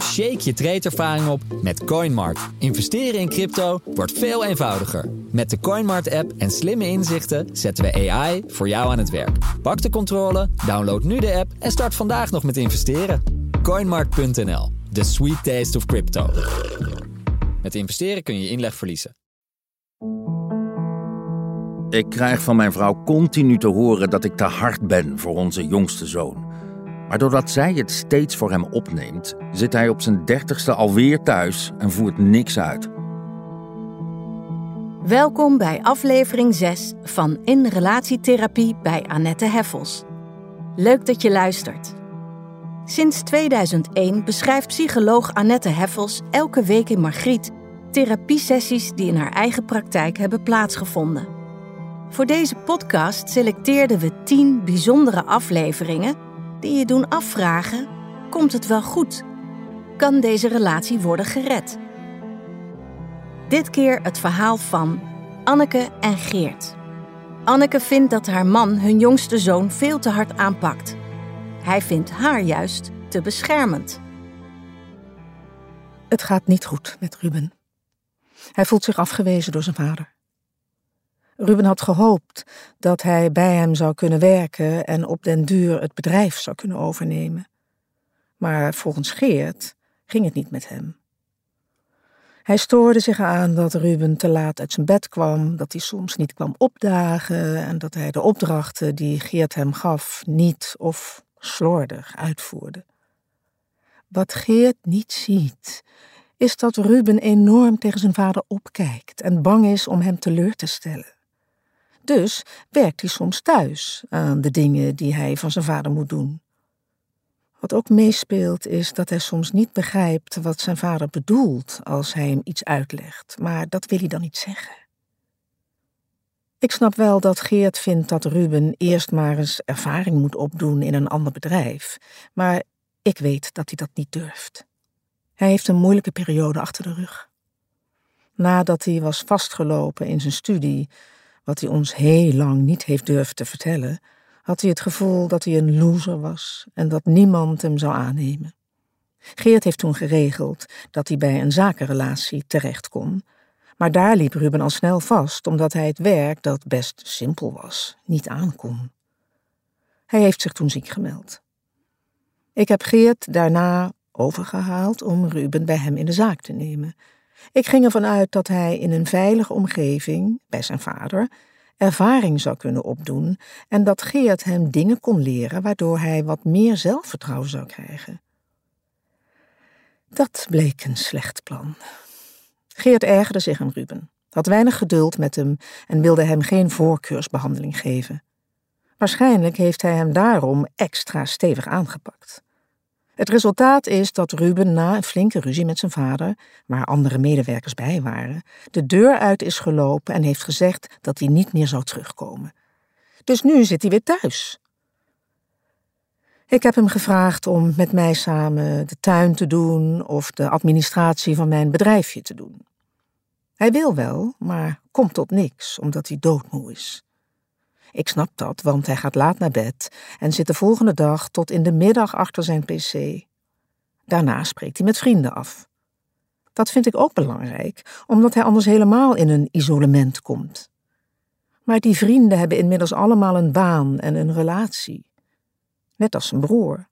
Shake je tradeervaring op met CoinMart. Investeren in crypto wordt veel eenvoudiger. Met de CoinMart-app en slimme inzichten zetten we AI voor jou aan het werk. Pak de controle, download nu de app en start vandaag nog met investeren. CoinMart.nl, the sweet taste of crypto. Met investeren kun je inleg verliezen. Ik krijg van mijn vrouw continu te horen dat ik te hard ben voor onze jongste zoon. Maar doordat zij het steeds voor hem opneemt, zit hij op zijn dertigste alweer thuis en voert niks uit. Welkom bij aflevering 6 van In Relatietherapie bij Annette Heffels. Leuk dat je luistert. Sinds 2001 beschrijft psycholoog Annette Heffels elke week in Margriet therapiesessies die in haar eigen praktijk hebben plaatsgevonden. Voor deze podcast selecteerden we 10 bijzondere afleveringen die je doen afvragen: komt het wel goed? Kan deze relatie worden gered? Dit keer het verhaal van Anneke en Geert. Anneke vindt dat haar man hun jongste zoon veel te hard aanpakt. Hij vindt haar juist te beschermend. Het gaat niet goed met Ruben. Hij voelt zich afgewezen door zijn vader. Ruben had gehoopt dat hij bij hem zou kunnen werken en op den duur het bedrijf zou kunnen overnemen. Maar volgens Geert ging het niet met hem. Hij stoorde zich aan dat Ruben te laat uit zijn bed kwam, dat hij soms niet kwam opdagen en dat hij de opdrachten die Geert hem gaf niet of slordig uitvoerde. Wat Geert niet ziet, is dat Ruben enorm tegen zijn vader opkijkt en bang is om hem teleur te stellen. Dus werkt hij soms thuis aan de dingen die hij van zijn vader moet doen. Wat ook meespeelt is dat hij soms niet begrijpt wat zijn vader bedoelt als hij hem iets uitlegt, maar dat wil hij dan niet zeggen. Ik snap wel dat Geert vindt dat Ruben eerst maar eens ervaring moet opdoen in een ander bedrijf, maar ik weet dat hij dat niet durft. Hij heeft een moeilijke periode achter de rug. Nadat hij was vastgelopen in zijn studie, wat hij ons heel lang niet heeft durven te vertellen, had hij het gevoel dat hij een loser was en dat niemand hem zou aannemen. Geert heeft toen geregeld dat hij bij een zakenrelatie terecht kon, maar daar liep Ruben al snel vast omdat hij het werk, dat best simpel was, niet aankon. Hij heeft zich toen ziek gemeld. Ik heb Geert daarna overgehaald om Ruben bij hem in de zaak te nemen ik ging ervan uit dat hij in een veilige omgeving, bij zijn vader, ervaring zou kunnen opdoen en dat Geert hem dingen kon leren waardoor hij wat meer zelfvertrouwen zou krijgen. Dat bleek een slecht plan. Geert ergerde zich aan Ruben, had weinig geduld met hem en wilde hem geen voorkeursbehandeling geven. Waarschijnlijk heeft hij hem daarom extra stevig aangepakt. Het resultaat is dat Ruben na een flinke ruzie met zijn vader, waar andere medewerkers bij waren, de deur uit is gelopen en heeft gezegd dat hij niet meer zou terugkomen. Dus nu zit hij weer thuis. Ik heb hem gevraagd om met mij samen de tuin te doen of de administratie van mijn bedrijfje te doen. Hij wil wel, maar komt tot niks omdat hij doodmoe is. Ik snap dat, want hij gaat laat naar bed en zit de volgende dag tot in de middag achter zijn pc. Daarna spreekt hij met vrienden af. Dat vind ik ook belangrijk, omdat hij anders helemaal in een isolement komt. Maar die vrienden hebben inmiddels allemaal een baan en een relatie. Net als zijn broer.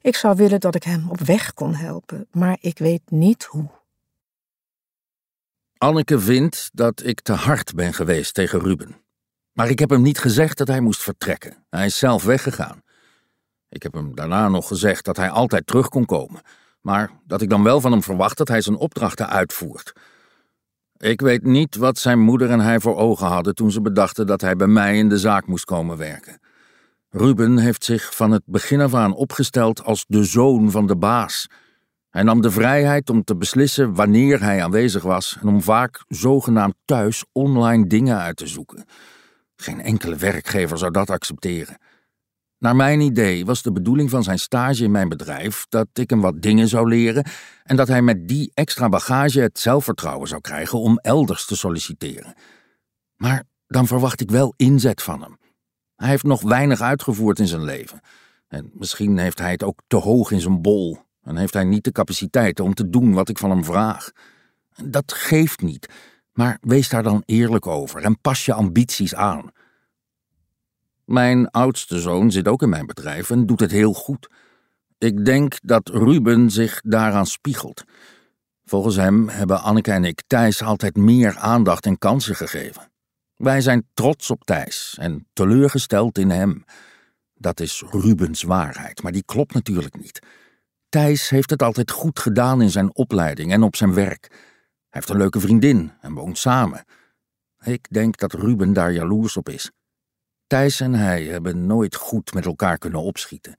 Ik zou willen dat ik hem op weg kon helpen, maar ik weet niet hoe. Anneke vindt dat ik te hard ben geweest tegen Ruben. Maar ik heb hem niet gezegd dat hij moest vertrekken. Hij is zelf weggegaan. Ik heb hem daarna nog gezegd dat hij altijd terug kon komen, maar dat ik dan wel van hem verwacht dat hij zijn opdrachten uitvoert. Ik weet niet wat zijn moeder en hij voor ogen hadden toen ze bedachten dat hij bij mij in de zaak moest komen werken. Ruben heeft zich van het begin af aan opgesteld als de zoon van de baas. Hij nam de vrijheid om te beslissen wanneer hij aanwezig was en om vaak zogenaamd thuis online dingen uit te zoeken. Geen enkele werkgever zou dat accepteren. Naar mijn idee was de bedoeling van zijn stage in mijn bedrijf dat ik hem wat dingen zou leren en dat hij met die extra bagage het zelfvertrouwen zou krijgen om elders te solliciteren. Maar dan verwacht ik wel inzet van hem. Hij heeft nog weinig uitgevoerd in zijn leven. En misschien heeft hij het ook te hoog in zijn bol. En heeft hij niet de capaciteiten om te doen wat ik van hem vraag. Dat geeft niet, maar wees daar dan eerlijk over en pas je ambities aan. Mijn oudste zoon zit ook in mijn bedrijf en doet het heel goed. Ik denk dat Ruben zich daaraan spiegelt. Volgens hem hebben Anneke en ik Thijs altijd meer aandacht en kansen gegeven. Wij zijn trots op Thijs en teleurgesteld in hem. Dat is Rubens waarheid, maar die klopt natuurlijk niet. Thijs heeft het altijd goed gedaan in zijn opleiding en op zijn werk. Hij heeft een leuke vriendin en woont samen. Ik denk dat Ruben daar jaloers op is. Thijs en hij hebben nooit goed met elkaar kunnen opschieten.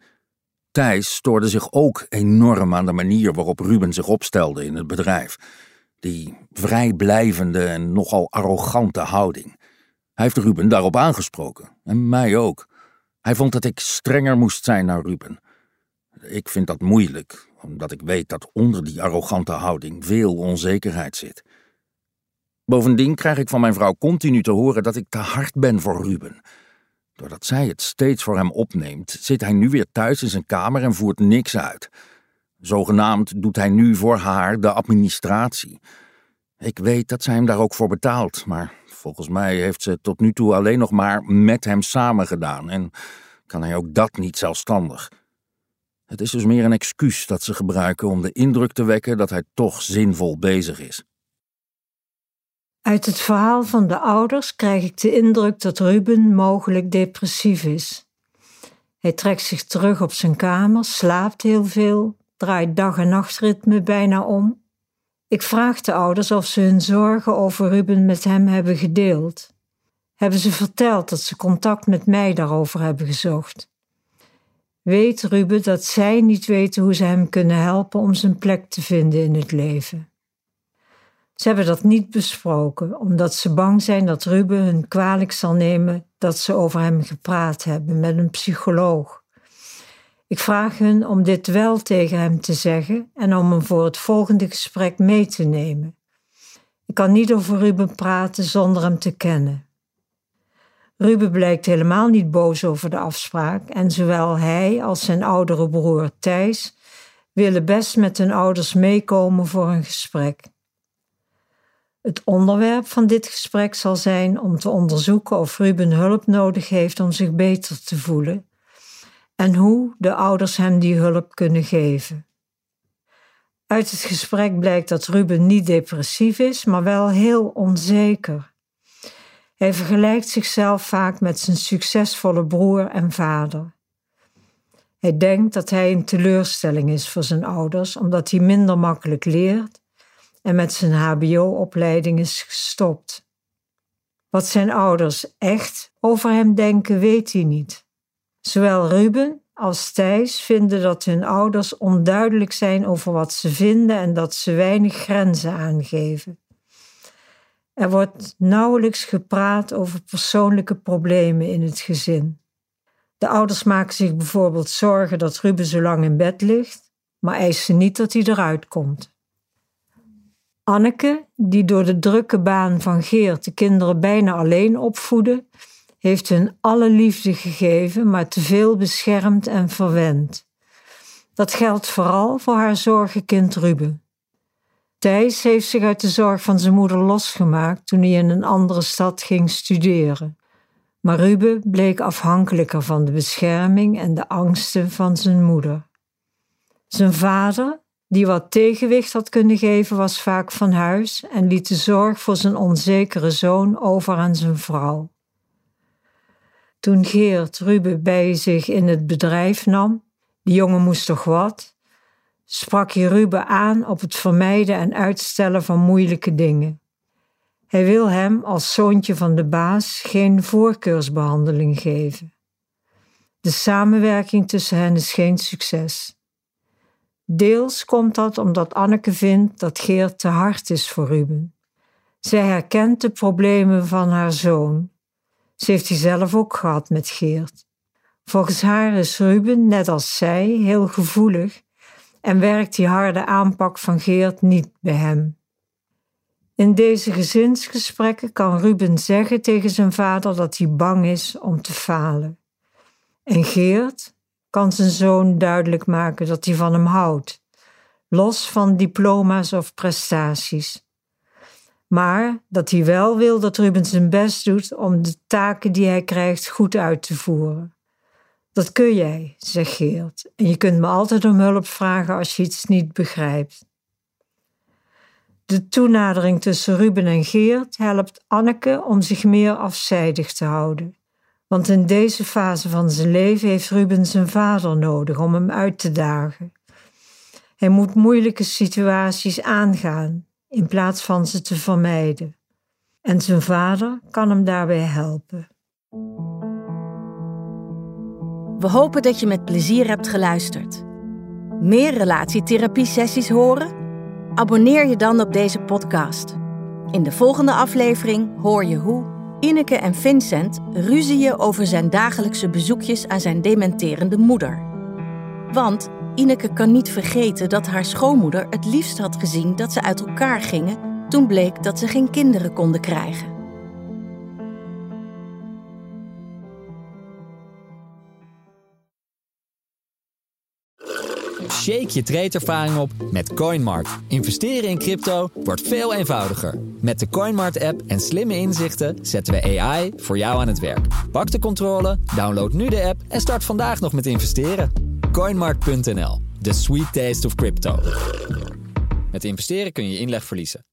Thijs stoorde zich ook enorm aan de manier waarop Ruben zich opstelde in het bedrijf. Die vrijblijvende en nogal arrogante houding. Hij heeft Ruben daarop aangesproken, en mij ook. Hij vond dat ik strenger moest zijn naar Ruben. Ik vind dat moeilijk, omdat ik weet dat onder die arrogante houding veel onzekerheid zit. Bovendien krijg ik van mijn vrouw continu te horen dat ik te hard ben voor Ruben. Doordat zij het steeds voor hem opneemt, zit hij nu weer thuis in zijn kamer en voert niks uit. Zogenaamd doet hij nu voor haar de administratie. Ik weet dat zij hem daar ook voor betaalt, maar volgens mij heeft ze tot nu toe alleen nog maar met hem samen gedaan en kan hij ook dat niet zelfstandig. Het is dus meer een excuus dat ze gebruiken om de indruk te wekken dat hij toch zinvol bezig is. Uit het verhaal van de ouders krijg ik de indruk dat Ruben mogelijk depressief is. Hij trekt zich terug op zijn kamer, slaapt heel veel, draait dag- en nachtritme bijna om. Ik vraag de ouders of ze hun zorgen over Ruben met hem hebben gedeeld. Hebben ze verteld dat ze contact met mij daarover hebben gezocht? Weet Ruben dat zij niet weten hoe ze hem kunnen helpen om zijn plek te vinden in het leven? Ze hebben dat niet besproken, omdat ze bang zijn dat Ruben hun kwalijk zal nemen dat ze over hem gepraat hebben met een psycholoog. Ik vraag hun om dit wel tegen hem te zeggen en om hem voor het volgende gesprek mee te nemen. Ik kan niet over Ruben praten zonder hem te kennen. Ruben blijkt helemaal niet boos over de afspraak en zowel hij als zijn oudere broer Thijs willen best met hun ouders meekomen voor een gesprek. Het onderwerp van dit gesprek zal zijn om te onderzoeken of Ruben hulp nodig heeft om zich beter te voelen en hoe de ouders hem die hulp kunnen geven. Uit het gesprek blijkt dat Ruben niet depressief is, maar wel heel onzeker. Hij vergelijkt zichzelf vaak met zijn succesvolle broer en vader. Hij denkt dat hij een teleurstelling is voor zijn ouders omdat hij minder makkelijk leert en met zijn HBO-opleiding is gestopt. Wat zijn ouders echt over hem denken, weet hij niet. Zowel Ruben als Thijs vinden dat hun ouders onduidelijk zijn over wat ze vinden en dat ze weinig grenzen aangeven. Er wordt nauwelijks gepraat over persoonlijke problemen in het gezin. De ouders maken zich bijvoorbeeld zorgen dat Ruben zo lang in bed ligt, maar eisen niet dat hij eruit komt. Anneke, die door de drukke baan van Geert de kinderen bijna alleen opvoedde, heeft hun alle liefde gegeven, maar te veel beschermd en verwend. Dat geldt vooral voor haar zorgenkind Ruben. Thijs heeft zich uit de zorg van zijn moeder losgemaakt toen hij in een andere stad ging studeren. Maar Ruben bleek afhankelijker van de bescherming en de angsten van zijn moeder. Zijn vader, die wat tegenwicht had kunnen geven, was vaak van huis en liet de zorg voor zijn onzekere zoon over aan zijn vrouw. Toen Geert Ruben bij zich in het bedrijf nam, die jongen moest toch wat, sprak hij Ruben aan op het vermijden en uitstellen van moeilijke dingen. Hij wil hem als zoontje van de baas geen voorkeursbehandeling geven. De samenwerking tussen hen is geen succes. Deels komt dat omdat Anneke vindt dat Geert te hard is voor Ruben. Zij herkent de problemen van haar zoon. Ze heeft die zelf ook gehad met Geert. Volgens haar is Ruben, net als zij, heel gevoelig en werkt die harde aanpak van Geert niet bij hem. In deze gezinsgesprekken kan Ruben zeggen tegen zijn vader dat hij bang is om te falen. En Geert, kan zijn zoon duidelijk maken dat hij van hem houdt los van diploma's of prestaties. Maar dat hij wel wil dat Ruben zijn best doet om de taken die hij krijgt goed uit te voeren. Dat kun jij, zegt Geert, en je kunt me altijd om hulp vragen als je iets niet begrijpt. De toenadering tussen Ruben en Geert helpt Anneke om zich meer afzijdig te houden. Want in deze fase van zijn leven heeft Ruben zijn vader nodig om hem uit te dagen. Hij moet moeilijke situaties aangaan in plaats van ze te vermijden. En zijn vader kan hem daarbij helpen. We hopen dat je met plezier hebt geluisterd. Meer relatietherapie-sessies horen? Abonneer je dan op deze podcast. In de volgende aflevering hoor je hoe Ineke en Vincent ruzieën over zijn dagelijkse bezoekjes aan zijn dementerende moeder. Want Ineke kan niet vergeten dat haar schoonmoeder het liefst had gezien dat ze uit elkaar gingen toen bleek dat ze geen kinderen konden krijgen. Shake je tradeervaring op met CoinMart. Investeren in crypto wordt veel eenvoudiger. Met de CoinMart-app en slimme inzichten zetten we AI voor jou aan het werk. Pak de controle, download nu de app en start vandaag nog met investeren. CoinMart.nl, the sweet taste of crypto. Met investeren kun je inleg verliezen.